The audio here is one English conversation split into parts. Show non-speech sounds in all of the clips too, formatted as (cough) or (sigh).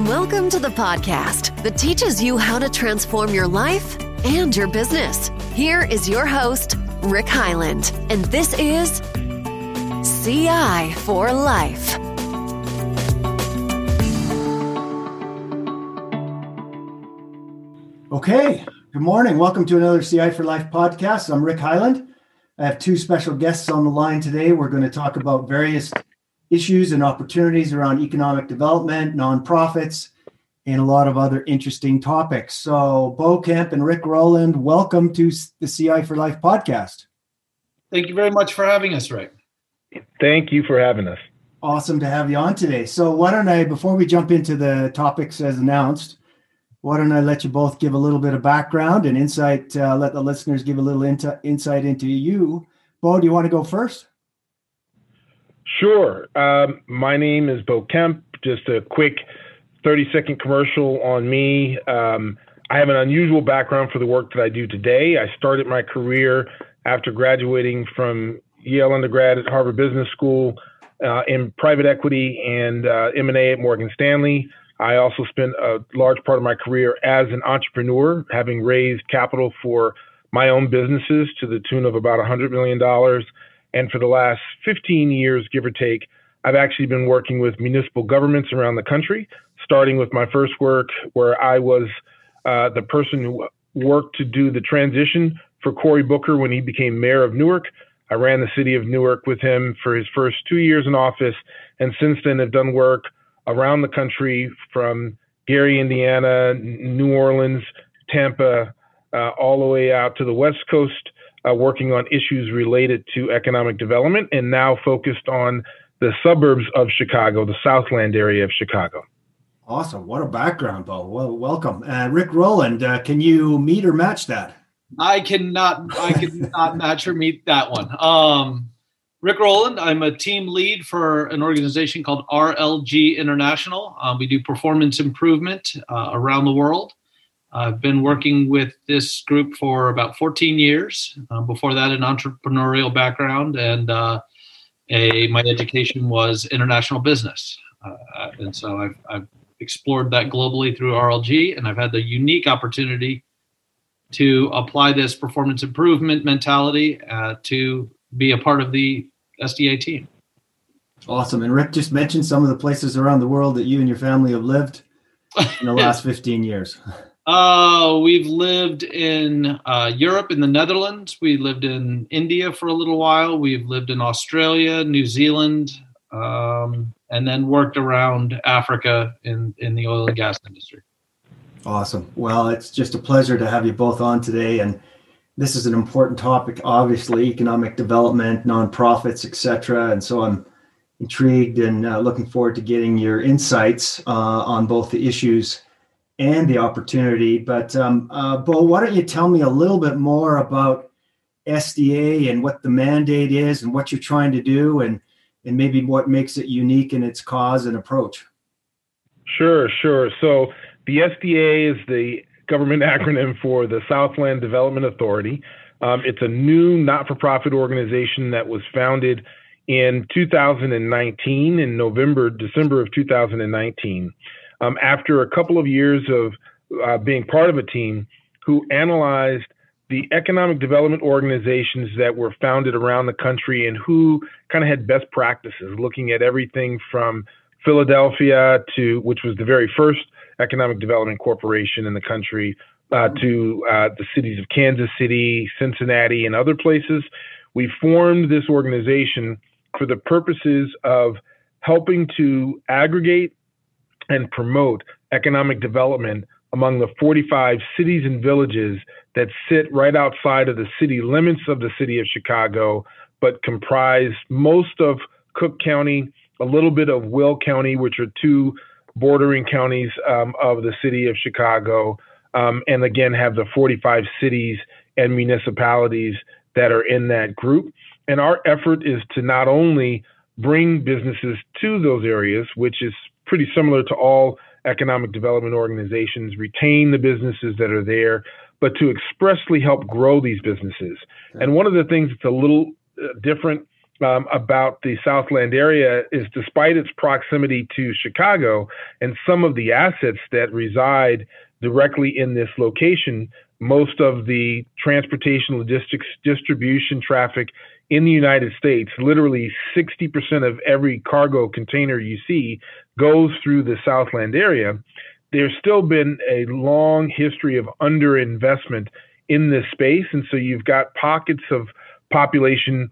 Welcome to the podcast that teaches you how to transform your life and your business. Here is your host, Rick Highland, and this is CI for Life. Okay, good morning. Welcome to another CI for Life podcast. I'm Rick Highland. I have two special guests on the line today. We're going to talk about various issues and opportunities around economic development, nonprofits, and a lot of other interesting topics. So, Bo Kemp and Rick Rowland, welcome to the CI for Life podcast. Thank you very much for having us, Rick. Thank you for having us. Awesome to have you on today. So, why don't I, before we jump into the topics as announced, why don't I let you both give a little bit of background and insight? Uh, let the listeners give a little insight into you. Bo, do you want to go first? Sure. Um, my name is Bo Kemp. Just a quick 30 second commercial on me. Um, I have an unusual background for the work that I do today. I started my career after graduating from Yale undergrad at Harvard Business School uh, in private equity and uh, M&A at Morgan Stanley. I also spent a large part of my career as an entrepreneur, having raised capital for my own businesses to the tune of about $100 million. And for the last 15 years, give or take, I've actually been working with municipal governments around the country, starting with my first work where I was uh, the person who worked to do the transition for Cory Booker when he became mayor of Newark. I ran the city of Newark with him for his first two years in office, and since then have done work around the country from Gary, Indiana, New Orleans, Tampa, uh, all the way out to the West Coast, uh, working on issues related to economic development, and now focused on the suburbs of Chicago, the Southland area of Chicago. Awesome. What a background, Bo. Well, welcome. Uh, Rick Rowland, uh, can you meet or match that? I cannot, I cannot (laughs) match or meet that one. Um, Rick Rowland, I'm a team lead for an organization called RLG International. Um, we do performance improvement uh, around the world. I've been working with this group for about 14 years. Um, before that, an entrepreneurial background, and uh, a my education was international business. Uh, and so I've, I've explored that globally through RLG, and I've had the unique opportunity to apply this performance improvement mentality uh, to be a part of the SDA team. Awesome. And Rick just mentioned some of the places around the world that you and your family have lived in the (laughs) last 15 years. Uh, we've lived in uh, Europe, in the Netherlands. We lived in India for a little while. We've lived in Australia, New Zealand, um, and then worked around Africa in, in the oil and gas industry. Awesome. Well, it's just a pleasure to have you both on today. And this is an important topic, obviously, economic development, nonprofits, etc. And so I'm intrigued and uh, looking forward to getting your insights uh, on both the issues and the opportunity. But um, uh, Bo, why don't you tell me a little bit more about SDA and what the mandate is and what you're trying to do and and maybe what makes it unique in its cause and approach? Sure, sure. So the SDA is the government (laughs) acronym for the Southland Development Authority. Um, it's a new not-for-profit organization that was founded in 2019 in November, December of 2019 um, after a couple of years of uh, being part of a team who analyzed the economic development organizations that were founded around the country and who kind of had best practices, looking at everything from Philadelphia to, which was the very first economic development corporation in the country, uh, to uh, the cities of Kansas City, Cincinnati, and other places. We formed this organization for the purposes of helping to aggregate and promote economic development among the 45 cities and villages that sit right outside of the city limits of the city of Chicago, but comprise most of Cook County, a little bit of Will County, which are two bordering counties um, of the city of Chicago, um, and again have the 45 cities and municipalities that are in that group. And our effort is to not only bring businesses to those areas, which is pretty similar to all economic development organizations, retain the businesses that are there, but to expressly help grow these businesses. And one of the things that's a little uh, different um, about the Southland area is despite its proximity to Chicago and some of the assets that reside directly in this location, most of the transportation, logistics, distribution traffic in the United States, literally 60% of every cargo container you see goes through the Southland area. There's still been a long history of underinvestment in this space. And so you've got pockets of population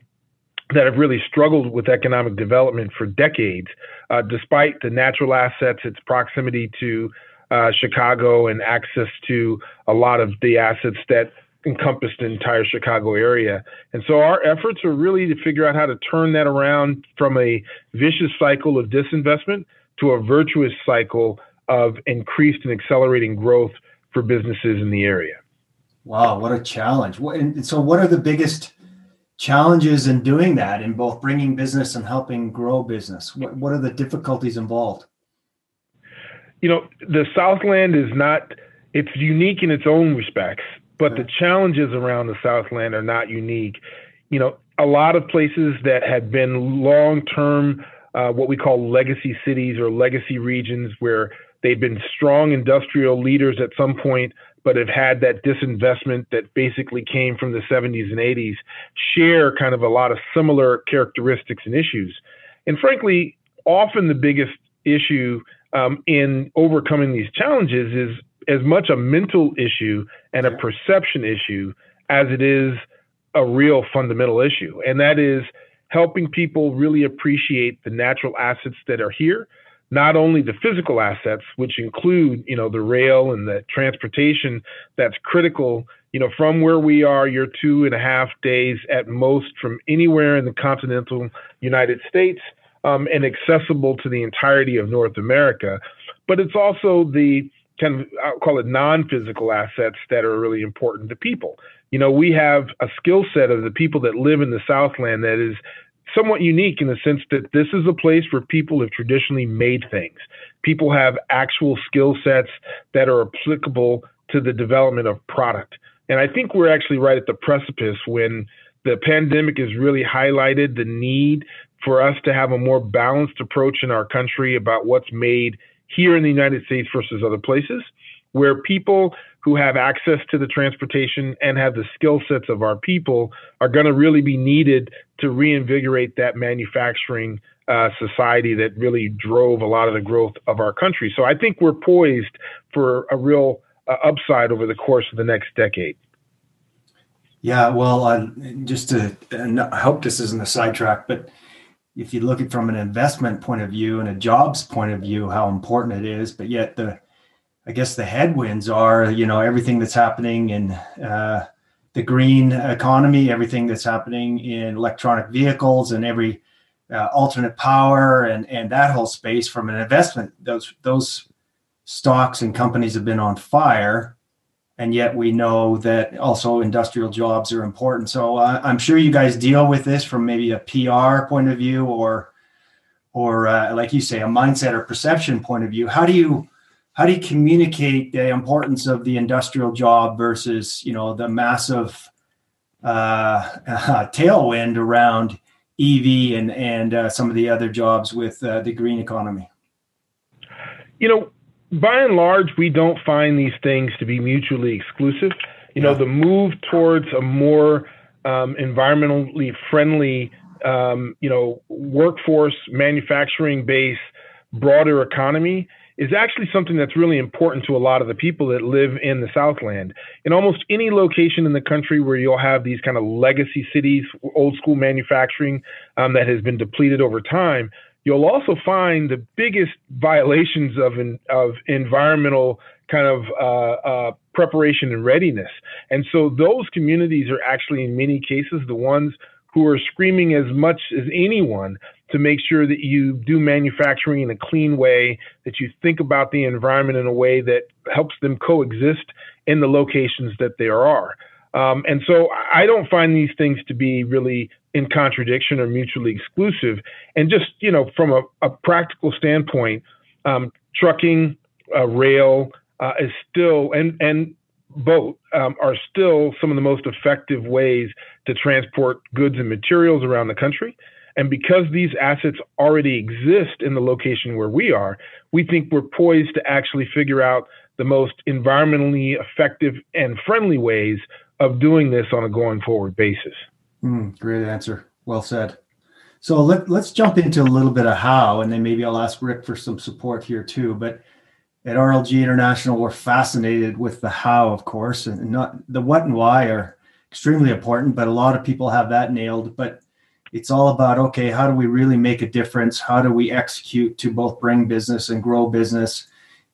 that have really struggled with economic development for decades, uh, despite the natural assets, its proximity to uh, Chicago, and access to a lot of the assets that encompass the entire Chicago area. And so our efforts are really to figure out how to turn that around from a vicious cycle of disinvestment to a virtuous cycle of increased and accelerating growth for businesses in the area. Wow, what a challenge. And so, what are the biggest challenges in doing that in both bringing business and helping grow business? What, what are the difficulties involved? You know, the Southland is not, it's unique in its own respects, but the challenges around the Southland are not unique. You know, a lot of places that had been long term, uh, what we call legacy cities or legacy regions, where they've been strong industrial leaders at some point but have had that disinvestment that basically came from the 70s and 80s share kind of a lot of similar characteristics and issues. And frankly, often the biggest issue um, in overcoming these challenges is as much a mental issue and a perception issue as it is a real fundamental issue. And that is helping people really appreciate the natural assets that are here not only the physical assets, which include, you know, the rail and the transportation that's critical, you know, from where we are, you're two and a half days at most from anywhere in the continental United States um, and accessible to the entirety of North America. But it's also the kind of, I'll call it non physical assets that are really important to people. You know, we have a skill set of the people that live in the Southland that is somewhat unique in the sense that this is a place where people have traditionally made things. People have actual skill sets that are applicable to the development of product. And I think we're actually right at the precipice when the pandemic has really highlighted the need for us to have a more balanced approach in our country about what's made here in the United States versus other places, where people who have access to the transportation and have the skill sets of our people are going to really be needed to reinvigorate that manufacturing uh, society that really drove a lot of the growth of our country. So I think we're poised for a real uh, upside over the course of the next decade. Yeah, well, uh, just to I hope this isn't a sidetrack, but if you look at from an investment point of view and a jobs point of view, how important it is, but yet the I guess the headwinds are, you know, everything that's happening in uh, the green economy, everything that's happening in electronic vehicles, and every uh, alternate power, and and that whole space from an investment. Those those stocks and companies have been on fire, and yet we know that also industrial jobs are important. So uh, I'm sure you guys deal with this from maybe a PR point of view, or or uh, like you say, a mindset or perception point of view. How do you how do you communicate the importance of the industrial job versus you know the massive uh, (laughs) tailwind around EV and and uh, some of the other jobs with uh, the green economy? You know, by and large, we don't find these things to be mutually exclusive. You yeah. know, the move towards a more um, environmentally friendly, um, you know, workforce, manufacturing base, broader economy is actually something that's really important to a lot of the people that live in the Southland. In almost any location in the country where you'll have these kind of legacy cities, old school manufacturing um, that has been depleted over time, you'll also find the biggest violations of, of environmental kind of uh, uh, preparation and readiness. And so those communities are actually, in many cases, the ones who are screaming as much as anyone to make sure that you do manufacturing in a clean way, that you think about the environment in a way that helps them coexist in the locations that there are. Um, and so I don't find these things to be really in contradiction or mutually exclusive. And just, you know, from a, a practical standpoint, um, trucking, uh, rail uh, is still, and, and boat um, are still some of the most effective ways to transport goods and materials around the country. And because these assets already exist in the location where we are, we think we're poised to actually figure out the most environmentally effective and friendly ways of doing this on a going forward basis. Mm, great answer. Well said. So let, let's jump into a little bit of how, and then maybe I'll ask Rick for some support here too. But at RLG International, we're fascinated with the how, of course, and not the what and why are extremely important, but a lot of people have that nailed. But it's all about okay, how do we really make a difference? How do we execute to both bring business and grow business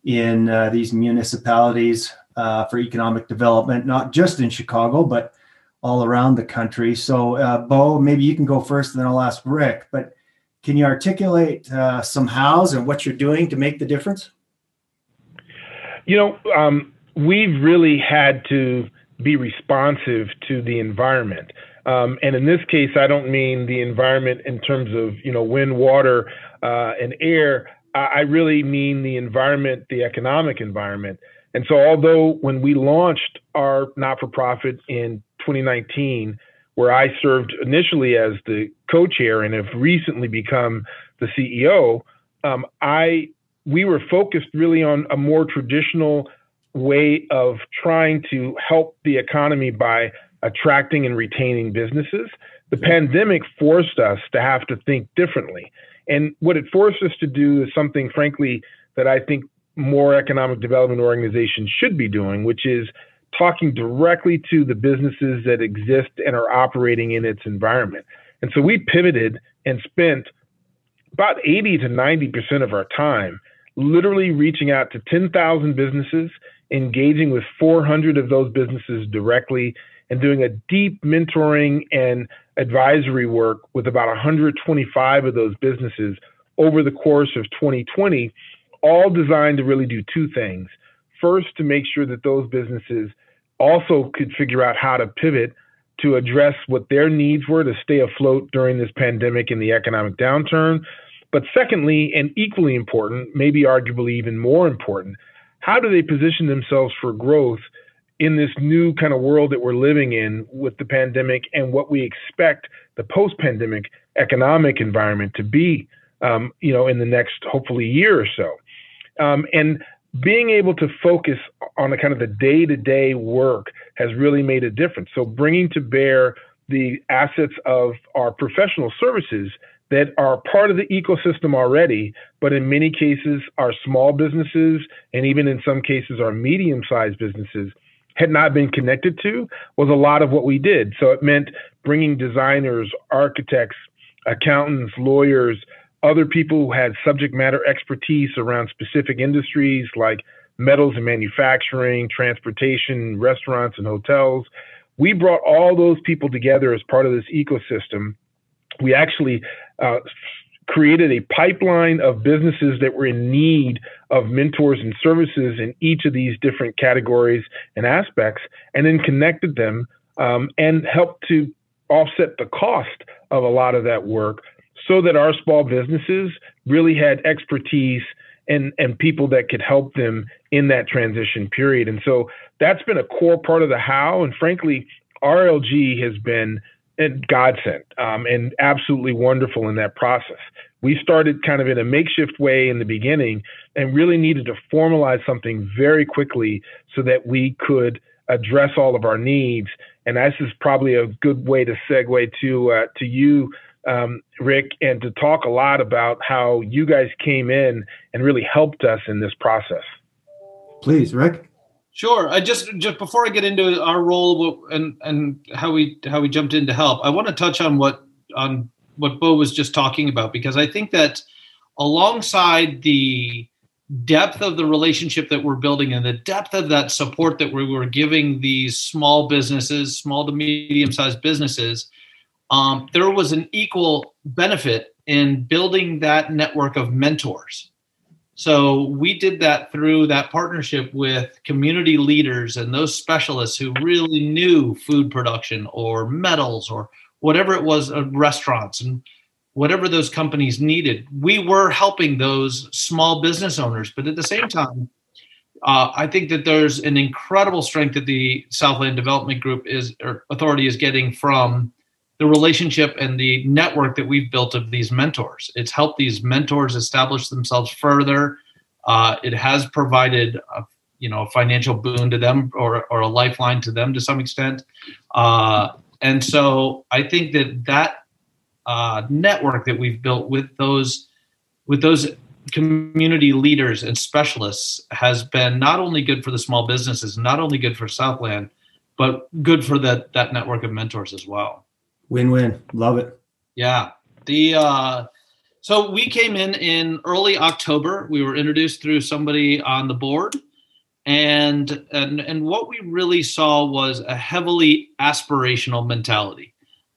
in uh, these municipalities uh, for economic development, not just in Chicago, but all around the country. So, uh, Bo, maybe you can go first, and then I'll ask Rick. But can you articulate uh, some hows and what you're doing to make the difference? You know, um, we've really had to be responsive to the environment. Um, and in this case, I don't mean the environment in terms of you know wind, water, uh, and air. I really mean the environment, the economic environment. And so, although when we launched our not-for-profit in 2019, where I served initially as the co-chair and have recently become the CEO, um, I we were focused really on a more traditional way of trying to help the economy by attracting and retaining businesses. The pandemic forced us to have to think differently. And what it forced us to do is something, frankly, that I think more economic development organizations should be doing, which is talking directly to the businesses that exist and are operating in its environment. And so we pivoted and spent about 80 to 90% of our time literally reaching out to 10,000 businesses, engaging with 400 of those businesses directly, and doing a deep mentoring and advisory work with about 125 of those businesses over the course of 2020, all designed to really do two things. First, to make sure that those businesses also could figure out how to pivot to address what their needs were to stay afloat during this pandemic and the economic downturn. But secondly, and equally important, maybe arguably even more important, how do they position themselves for growth in this new kind of world that we're living in with the pandemic and what we expect the post-pandemic economic environment to be, um, you know, in the next hopefully year or so. Um, and being able to focus on the kind of the day-to-day work has really made a difference. So bringing to bear the assets of our professional services that are part of the ecosystem already, but in many cases are small businesses and even in some cases are medium-sized businesses had not been connected to was a lot of what we did. So it meant bringing designers, architects, accountants, lawyers, other people who had subject matter expertise around specific industries like metals and manufacturing, transportation, restaurants, and hotels. We brought all those people together as part of this ecosystem. We actually uh, created a pipeline of businesses that were in need of mentors and services in each of these different categories and aspects, and then connected them um, and helped to offset the cost of a lot of that work so that our small businesses really had expertise and, and people that could help them in that transition period. And so that's been a core part of the how. And frankly, RLG has been and godsend um, and absolutely wonderful in that process. We started kind of in a makeshift way in the beginning and really needed to formalize something very quickly so that we could address all of our needs. And this is probably a good way to segue to uh, to you, um, Rick, and to talk a lot about how you guys came in and really helped us in this process. Please, Rick. Sure. I just just before I get into our role and and how we how we jumped in to help, I want to touch on what on what Bo was just talking about because I think that alongside the depth of the relationship that we're building and the depth of that support that we were giving these small businesses, small to medium sized businesses, um, there was an equal benefit in building that network of mentors so we did that through that partnership with community leaders and those specialists who really knew food production or metals or whatever it was, uh, restaurants and whatever those companies needed. We were helping those small business owners, but at the same time, uh, I think that there's an incredible strength that the Southland Development Group is or authority is getting from the relationship and the network that we've built of these mentors. It's helped these mentors establish themselves further. Uh, it has provided a, you know a financial boon to them or, or a lifeline to them to some extent. Uh, and so I think that that uh, network that we've built with those with those community leaders and specialists has been not only good for the small businesses, not only good for Southland, but good for that that network of mentors as well. Win-win. Love it. Yeah. The uh, so we came in in early October. We were introduced through somebody on the board, and and and what we really saw was a heavily aspirational mentality.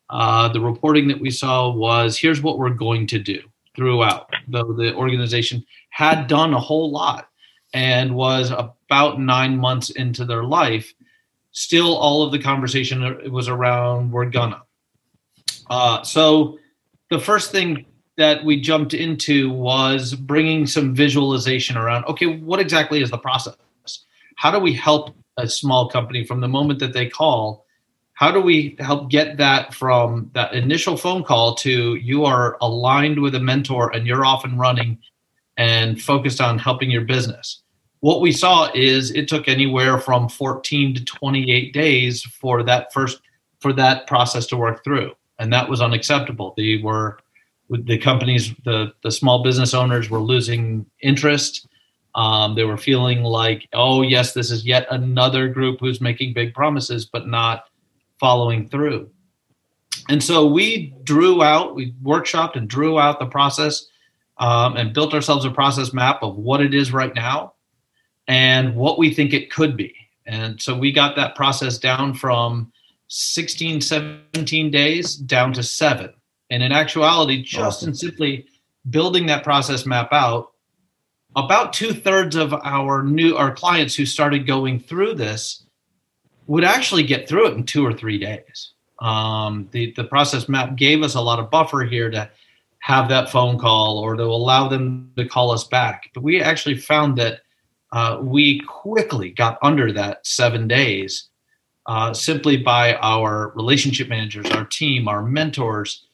Uh, the reporting that we saw was here's what we're going to do throughout, though the organization had done a whole lot and was about nine months into their life. Still, all of the conversation was around we're gonna. Uh, so, the first thing that we jumped into was bringing some visualization around okay, what exactly is the process? How do we help a small company from the moment that they call? How do we help get that from that initial phone call to you are aligned with a mentor and you're off and running and focused on helping your business? What we saw is it took anywhere from 14 to 28 days for that first for that process to work through and that was unacceptable they were the companies the the small business owners were losing interest um, they were feeling like oh yes this is yet another group who's making big promises but not following through. And so we drew out, we workshopped and drew out the process um, and built ourselves a process map of what it is right now and what we think it could be. And so we got that process down from 16, 17 days down to seven. And in actuality, just awesome. and simply building that process map out, about two thirds of our new our clients who started going through this would actually get through it in two or three days. Um, the the process map gave us a lot of buffer here to have that phone call or to allow them to call us back. But we actually found that uh, we quickly got under that seven days uh, simply by our relationship managers, our team, our mentors,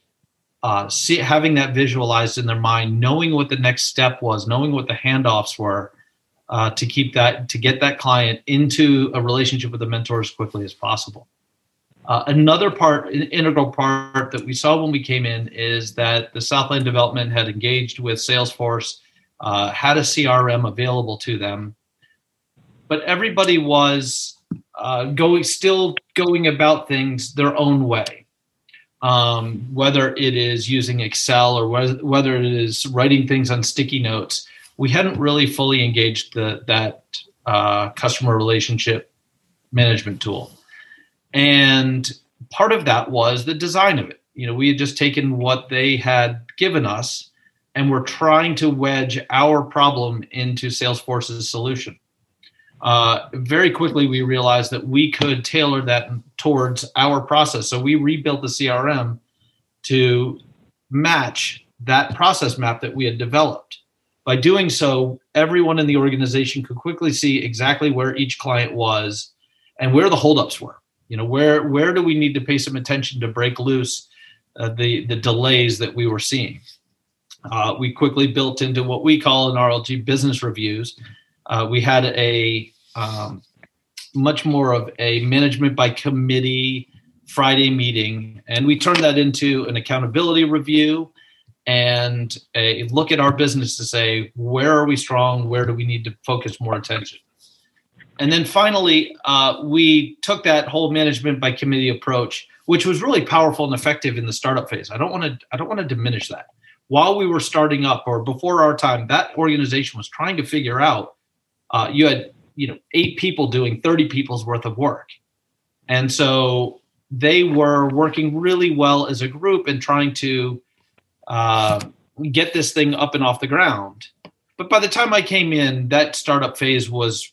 uh, see, having that visualized in their mind, knowing what the next step was, knowing what the handoffs were, uh, to keep that to get that client into a relationship with the mentor as quickly as possible. Uh, another part, integral part that we saw when we came in is that the Southland Development had engaged with Salesforce, uh, had a CRM available to them, but everybody was uh, going still going about things their own way. Um, whether it is using Excel or whether, whether it is writing things on sticky notes, we hadn't really fully engaged the, that uh, customer relationship management tool. And part of that was the design of it. You know, we had just taken what they had given us and we're trying to wedge our problem into Salesforce's solution. Uh, very quickly, we realized that we could tailor that towards our process. So we rebuilt the CRM to match that process map that we had developed. By doing so, everyone in the organization could quickly see exactly where each client was and where the holdups were. You know, where where do we need to pay some attention to break loose uh, the the delays that we were seeing. Uh, we quickly built into what we call in RLG business reviews. Uh, we had a um, much more of a management by committee Friday meeting, and we turned that into an accountability review and a look at our business to say where are we strong? Where do we need to focus more attention? And then finally uh, we took that whole management by committee approach which was really powerful and effective in the startup phase. I don't want to i don't want to diminish that. While we were starting up or before our time that organization was trying to figure out uh, you had you know eight people doing 30 people's worth of work and so they were working really well as a group and trying to uh, get this thing up and off the ground. But by the time I came in, that startup phase was,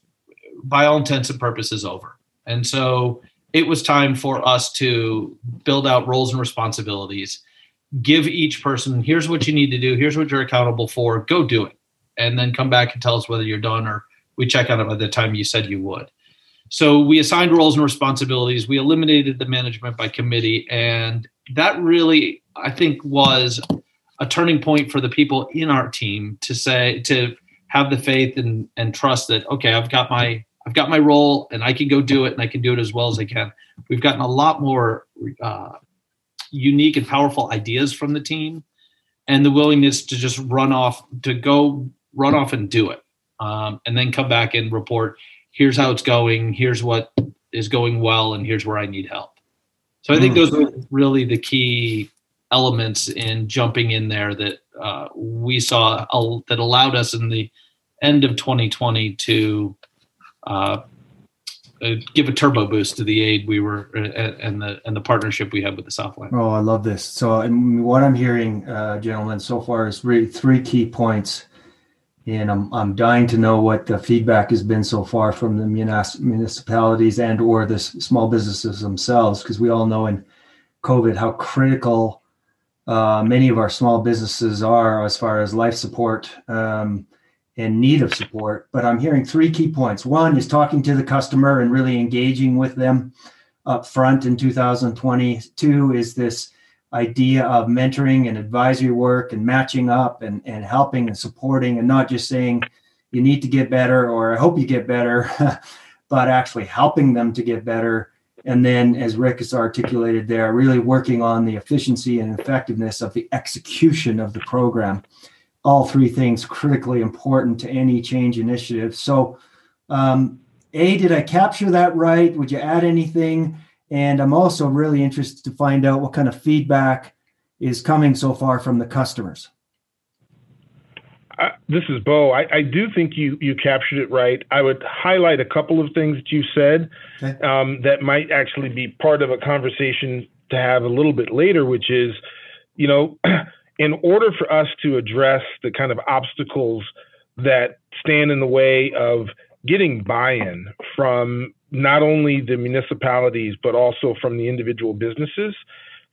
by all intents and purposes, over. And so it was time for us to build out roles and responsibilities, give each person, here's what you need to do, here's what you're accountable for, go do it. And then come back and tell us whether you're done or we check out it by the time you said you would. So we assigned roles and responsibilities. We eliminated the management by committee, and that really, I think, was a turning point for the people in our team to say to have the faith and and trust that okay, I've got my I've got my role and I can go do it and I can do it as well as I can. We've gotten a lot more uh, unique and powerful ideas from the team, and the willingness to just run off to go run off and do it, um, and then come back and report. Here's how it's going. Here's what is going well, and here's where I need help. So I think mm. those are really the key elements in jumping in there that uh, we saw uh, that allowed us in the end of 2020 to uh, uh, give a turbo boost to the aid we were uh, and the and the partnership we had with the Southland. Oh, I love this. So, what I'm hearing, uh, gentlemen, so far is really three key points, and I'm I'm dying to know what the feedback has been so far from the municipalities and or the small businesses themselves, because we all know in COVID how critical uh, many of our small businesses are as far as life support. Um, in need of support. But I'm hearing three key points. One is talking to the customer and really engaging with them up front in 2020. Two is this idea of mentoring and advisory work and matching up and, and helping and supporting and not just saying you need to get better or I hope you get better, (laughs) but actually helping them to get better. And then, as Rick has articulated there, really working on the efficiency and effectiveness of the execution of the program all three things critically important to any change initiative. So, um, A, did I capture that right? Would you add anything? And I'm also really interested to find out what kind of feedback is coming so far from the customers. Uh, this is Bo. I, I, do think you you captured it right. I would highlight a couple of things that you said okay. um, that might actually be part of a conversation to have a little bit later, which is, you know, (clears throat) in order for us to address the kind of obstacles that stand in the way of getting buy-in from not only the municipalities but also from the individual businesses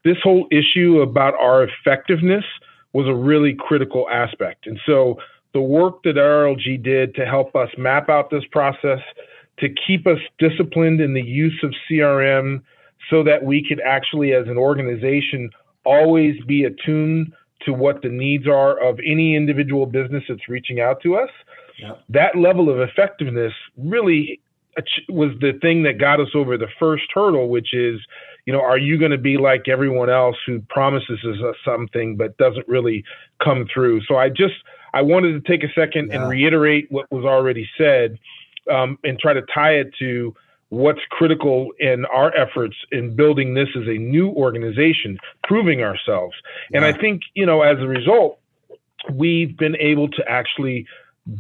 this whole issue about our effectiveness was a really critical aspect and so the work that RLG did to help us map out this process to keep us disciplined in the use of CRM so that we could actually as an organization always be attuned to what the needs are of any individual business that's reaching out to us. Yep. That level of effectiveness really was the thing that got us over the first hurdle, which is, you know, are you going to be like everyone else who promises us something but doesn't really come through? So I just I wanted to take a second yeah. and reiterate what was already said, um, and try to tie it to what's critical in our efforts in building this as a new organization, proving ourselves. Yeah. And I think, you know, as a result, we've been able to actually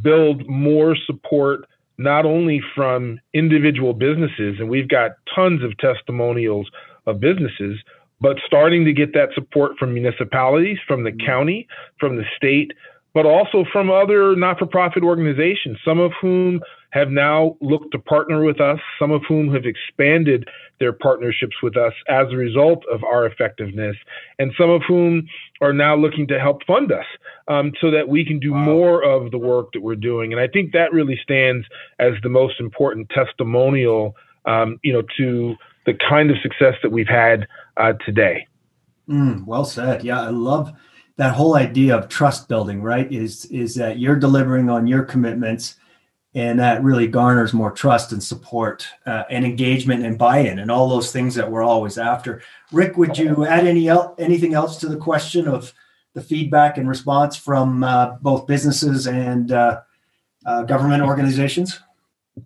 build more support not only from individual businesses, and we've got tons of testimonials of businesses, but starting to get that support from municipalities, from the mm-hmm. county, from the state, but also from other not for profit organizations, some of whom have now looked to partner with us, some of whom have expanded their partnerships with us as a result of our effectiveness, and some of whom are now looking to help fund us um, so that we can do wow. more of the work that we're doing. And I think that really stands as the most important testimonial, um, you know, to the kind of success that we've had uh, today. Mm, well said. Yeah, I love that whole idea of trust building. Right? Is is that you're delivering on your commitments and that really garners more trust and support uh, and engagement and buy-in and all those things that we're always after. Rick, would you add any el- anything else to the question of the feedback and response from uh, both businesses and uh, uh government organizations?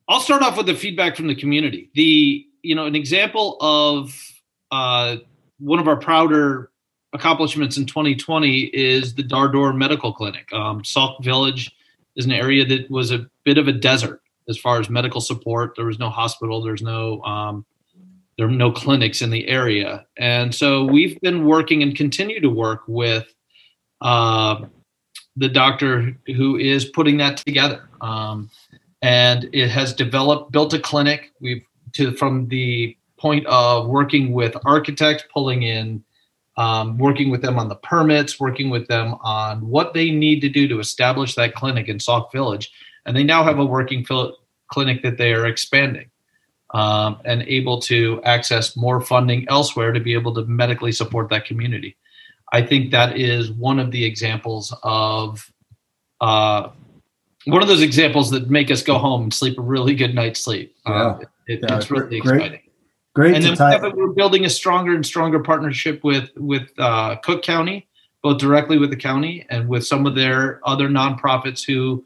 I'll start off with the feedback from the community. The you know an example of uh, one of our prouder accomplishments in 2020 is the Dardor Medical Clinic, um, Sauk Village is an area that was a bit of a desert as far as medical support. There was no hospital. There's no um, there are no clinics in the area, and so we've been working and continue to work with uh, the doctor who is putting that together. Um, and it has developed, built a clinic. We've to from the point of working with architects, pulling in um, working with them on the permits, working with them on what they need to do to establish that clinic in Sauk Village. and they now have a working clinic that they are expanding um, and able to access more funding elsewhere to be able to medically support that community. I think that is one of the examples of uh, one of those examples that make us go home and sleep a really good night's sleep. Yeah. Uh, it, yeah. It's really great. exciting. Great. And then we're building a stronger and stronger partnership with with uh, Cook County, both directly with the county and with some of their other nonprofits who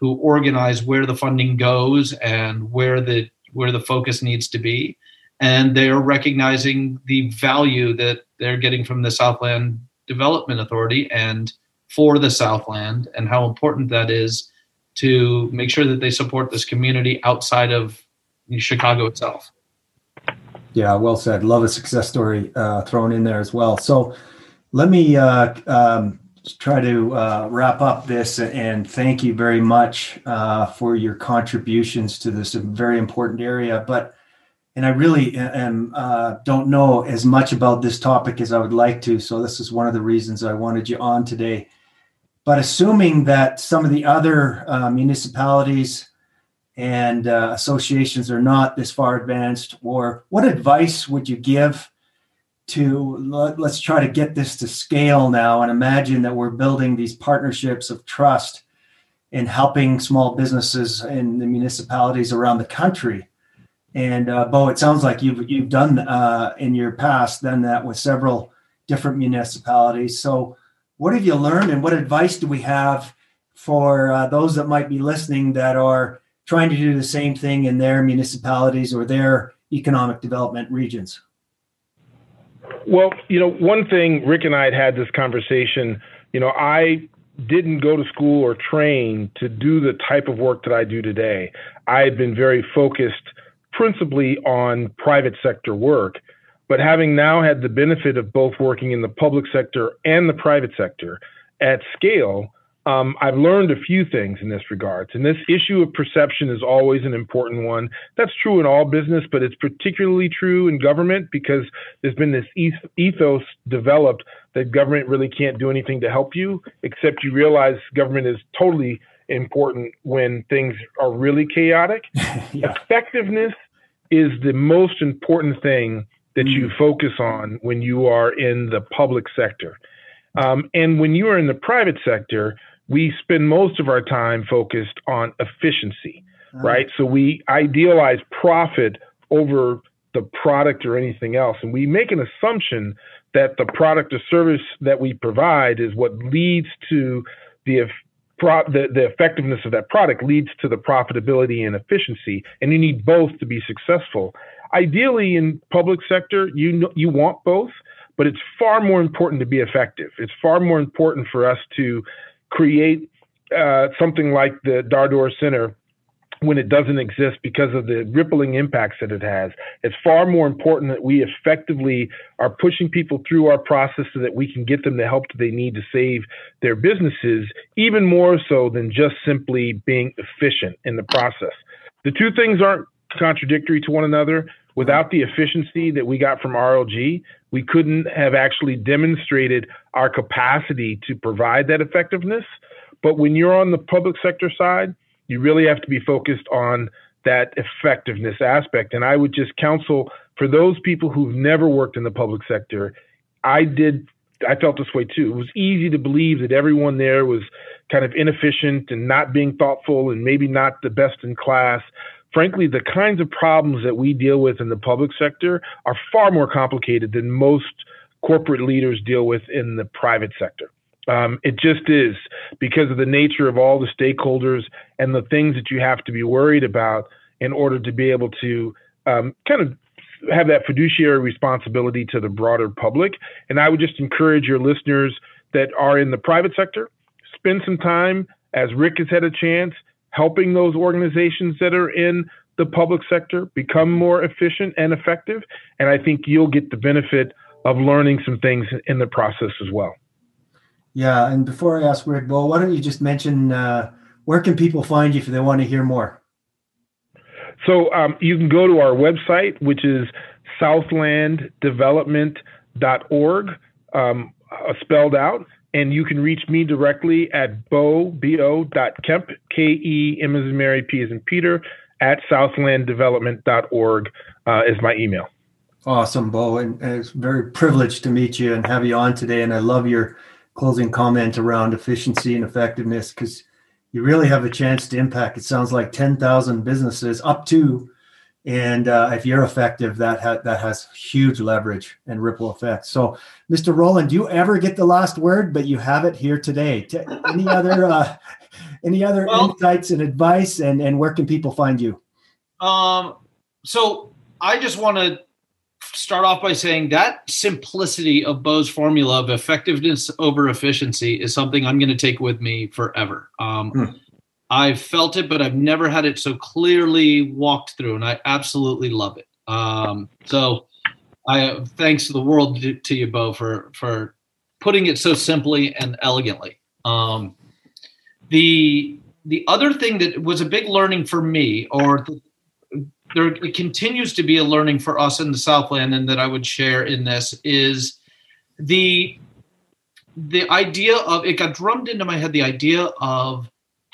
who organize where the funding goes and where the where the focus needs to be. And they are recognizing the value that they're getting from the Southland Development Authority and for the Southland and how important that is to make sure that they support this community outside of Chicago itself. Yeah, well said. Love a success story uh, thrown in there as well. So let me uh, um, try to uh, wrap up this and thank you very much uh, for your contributions to this very important area. But and I really am uh, don't know as much about this topic as I would like to. So this is one of the reasons I wanted you on today. But assuming that some of the other uh, municipalities and uh, associations are not this far advanced, or what advice would you give? to let, us try to get this to scale now and imagine that we're building these partnerships of trust in helping small businesses in the municipalities around the country. And uh, Bo, it sounds like you've you've done uh, in your past done that with several different municipalities. So, what have you learned, and what advice do we have for uh, those that might be listening that are trying to do the same thing in their municipalities or their economic development regions? Well, you know, one thing Rick and I had had this conversation. You know, I didn't go to school or train to do the type of work that I do today. I had been very focused principally on private sector work. But having now had the benefit of both working in the public sector and the private sector at scale, um, I've learned a few things in this regard. And this issue of perception is always an important one. That's true in all business, but it's particularly true in government because there's been this ethos developed that government really can't do anything to help you, except you realize government is totally important when things are really chaotic. (laughs) yeah. Effectiveness is the most important thing that mm. you focus on when you are in the public sector. Um, and when you are in the private sector, we spend most of our time focused on efficiency, uh-huh. right? So we idealize profit over the product or anything else. And we make an assumption that the product or service that we provide is what leads to the, the, the effectiveness of that product leads to the profitability and efficiency. And you need both to be successful. Ideally, in public sector, you know, you want both, but it's far more important to be effective. It's far more important for us to create uh, something like the Dardor Center when it doesn't exist because of the rippling impacts that it has. It's far more important that we effectively are pushing people through our process so that we can get them the help that they need to save their businesses, even more so than just simply being efficient in the process. The two things aren't contradictory to one another. Without the efficiency that we got from RLG, we couldn't have actually demonstrated our capacity to provide that effectiveness. But when you're on the public sector side, you really have to be focused on that effectiveness aspect. And I would just counsel for those people who've never worked in the public sector, I did I felt this way too. It was easy to believe that everyone there was kind of inefficient and not being thoughtful and maybe not the best in class frankly, the kinds of problems that we deal with in the public sector are far more complicated than most corporate leaders deal with in the private sector. Um, it just is because of the nature of all the stakeholders and the things that you have to be worried about in order to be able to um, kind of have that fiduciary responsibility to the broader public. And I would just encourage your listeners that are in the private sector, spend some time as Rick has had a chance helping those organizations that are in the public sector become more efficient and effective. And I think you'll get the benefit of learning some things in the process as well. Yeah, and before I ask Rick, well, why don't you just mention uh, where can people find you if they want to hear more? So um, you can go to our website, which is southlanddevelopment.org, um, uh, spelled out. And you can reach me directly at bo, B-O dot Kemp, K-E, M as in Mary, P as in Peter, at southlanddevelopment.org uh, is my email. Awesome, Bo. And, and it's very privileged to meet you and have you on today. And I love your closing comment around efficiency and effectiveness because you really have a chance to impact. It sounds like 10,000 businesses up to and uh, if you're effective, that ha- that has huge leverage and ripple effects. So, Mr. Rowland, do you ever get the last word? But you have it here today. T- any (laughs) other uh, any other well, insights and advice, and and where can people find you? Um, so I just want to start off by saying that simplicity of Bo's formula of effectiveness over efficiency is something I'm going to take with me forever. Um, hmm I've felt it, but I've never had it so clearly walked through, and I absolutely love it. Um, so, I thanks to the world to, you, Bo, for for putting it so simply and elegantly. Um, the the other thing that was a big learning for me, or the, there it continues to be a learning for us in the Southland, and that I would share in this is the the idea of it got drummed into my head the idea of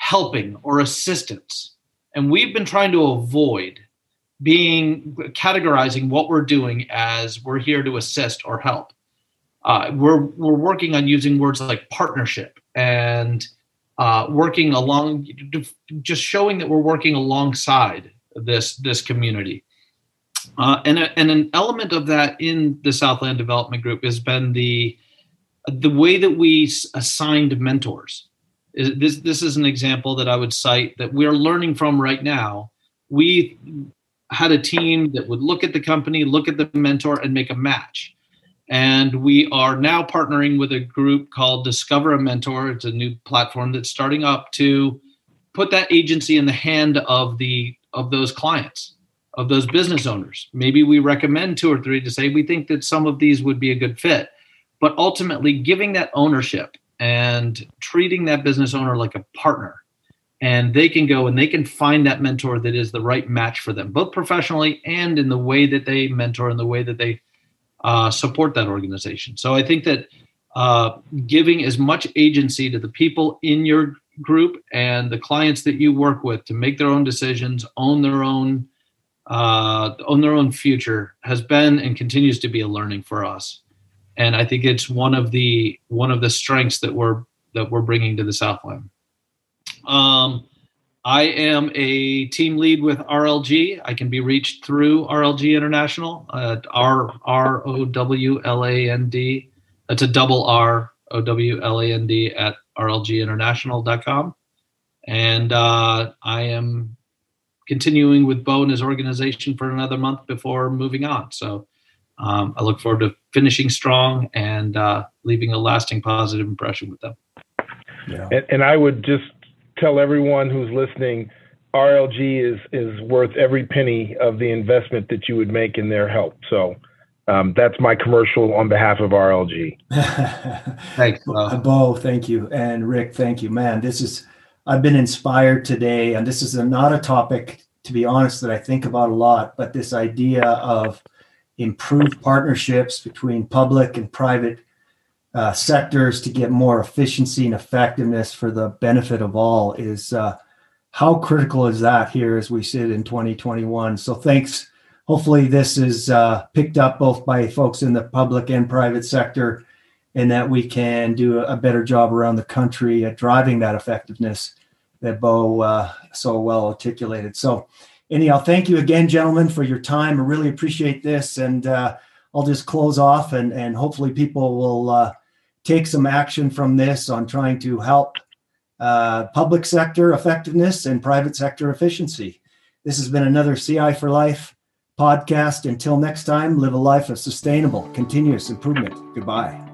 helping or assistance. And we've been trying to avoid being categorizing what we're doing as we're here to assist or help. Uh, we're we're working on using words like partnership and uh, working along, just showing that we're working alongside this this community. Uh, and, a, and an element of that in the Southland Development Group has been the the way that we assigned mentors this this is an example that I would cite that we're learning from right now. We had a team that would look at the company, look at the mentor, and make a match. And we are now partnering with a group called Discover a Mentor. It's a new platform that's starting up to put that agency in the hand of the of those clients, of those business owners. Maybe we recommend two or three to say we think that some of these would be a good fit, but ultimately giving that ownership and treating that business owner like a partner. And they can go and they can find that mentor that is the right match for them both professionally and in the way that they mentor and the way that they uh, support that organization. So i think that uh, giving as much agency to the people in your group and the clients that you work with to make their own decisions own their own uh, own their own future has been and continues to be a learning for us and I think it's one of the one of the strengths that we're that we're bringing to the Southland. Um, I am a team lead with RLG. I can be reached through RLG International at R R O W L A N D. That's a double R O W L A N D at rlginternational.com. And uh, I am continuing with Bo and his organization for another month before moving on. So um, I look forward to finishing strong and uh, leaving a lasting positive impression with them. Yeah. And, and, I would just tell everyone who's listening, RLG is is worth every penny of the investment that you would make in their help. So um, that's my commercial on behalf of RLG. (laughs) Thanks, Bo. Bo. Thank you, and Rick, thank you, man. This is I've been inspired today, and this is a, not a topic, to be honest, that I think about a lot. But this idea of improve partnerships between public and private uh, sectors to get more efficiency and effectiveness for the benefit of all is uh, how critical is that here as we sit in 2021 so thanks. Hopefully this is uh, picked up both by folks in the public and private sector and that we can do a better job around the country at driving that effectiveness that bo uh, so well articulated. So anyhow, thank you again, gentlemen, for your time. I really appreciate this. And uh, I'll just close off and, and hopefully people will uh, take some action from this on trying to help uh, public sector effectiveness and private sector efficiency. This has been another CI for Life podcast. Until next time, live a life of sustainable, continuous improvement. Goodbye.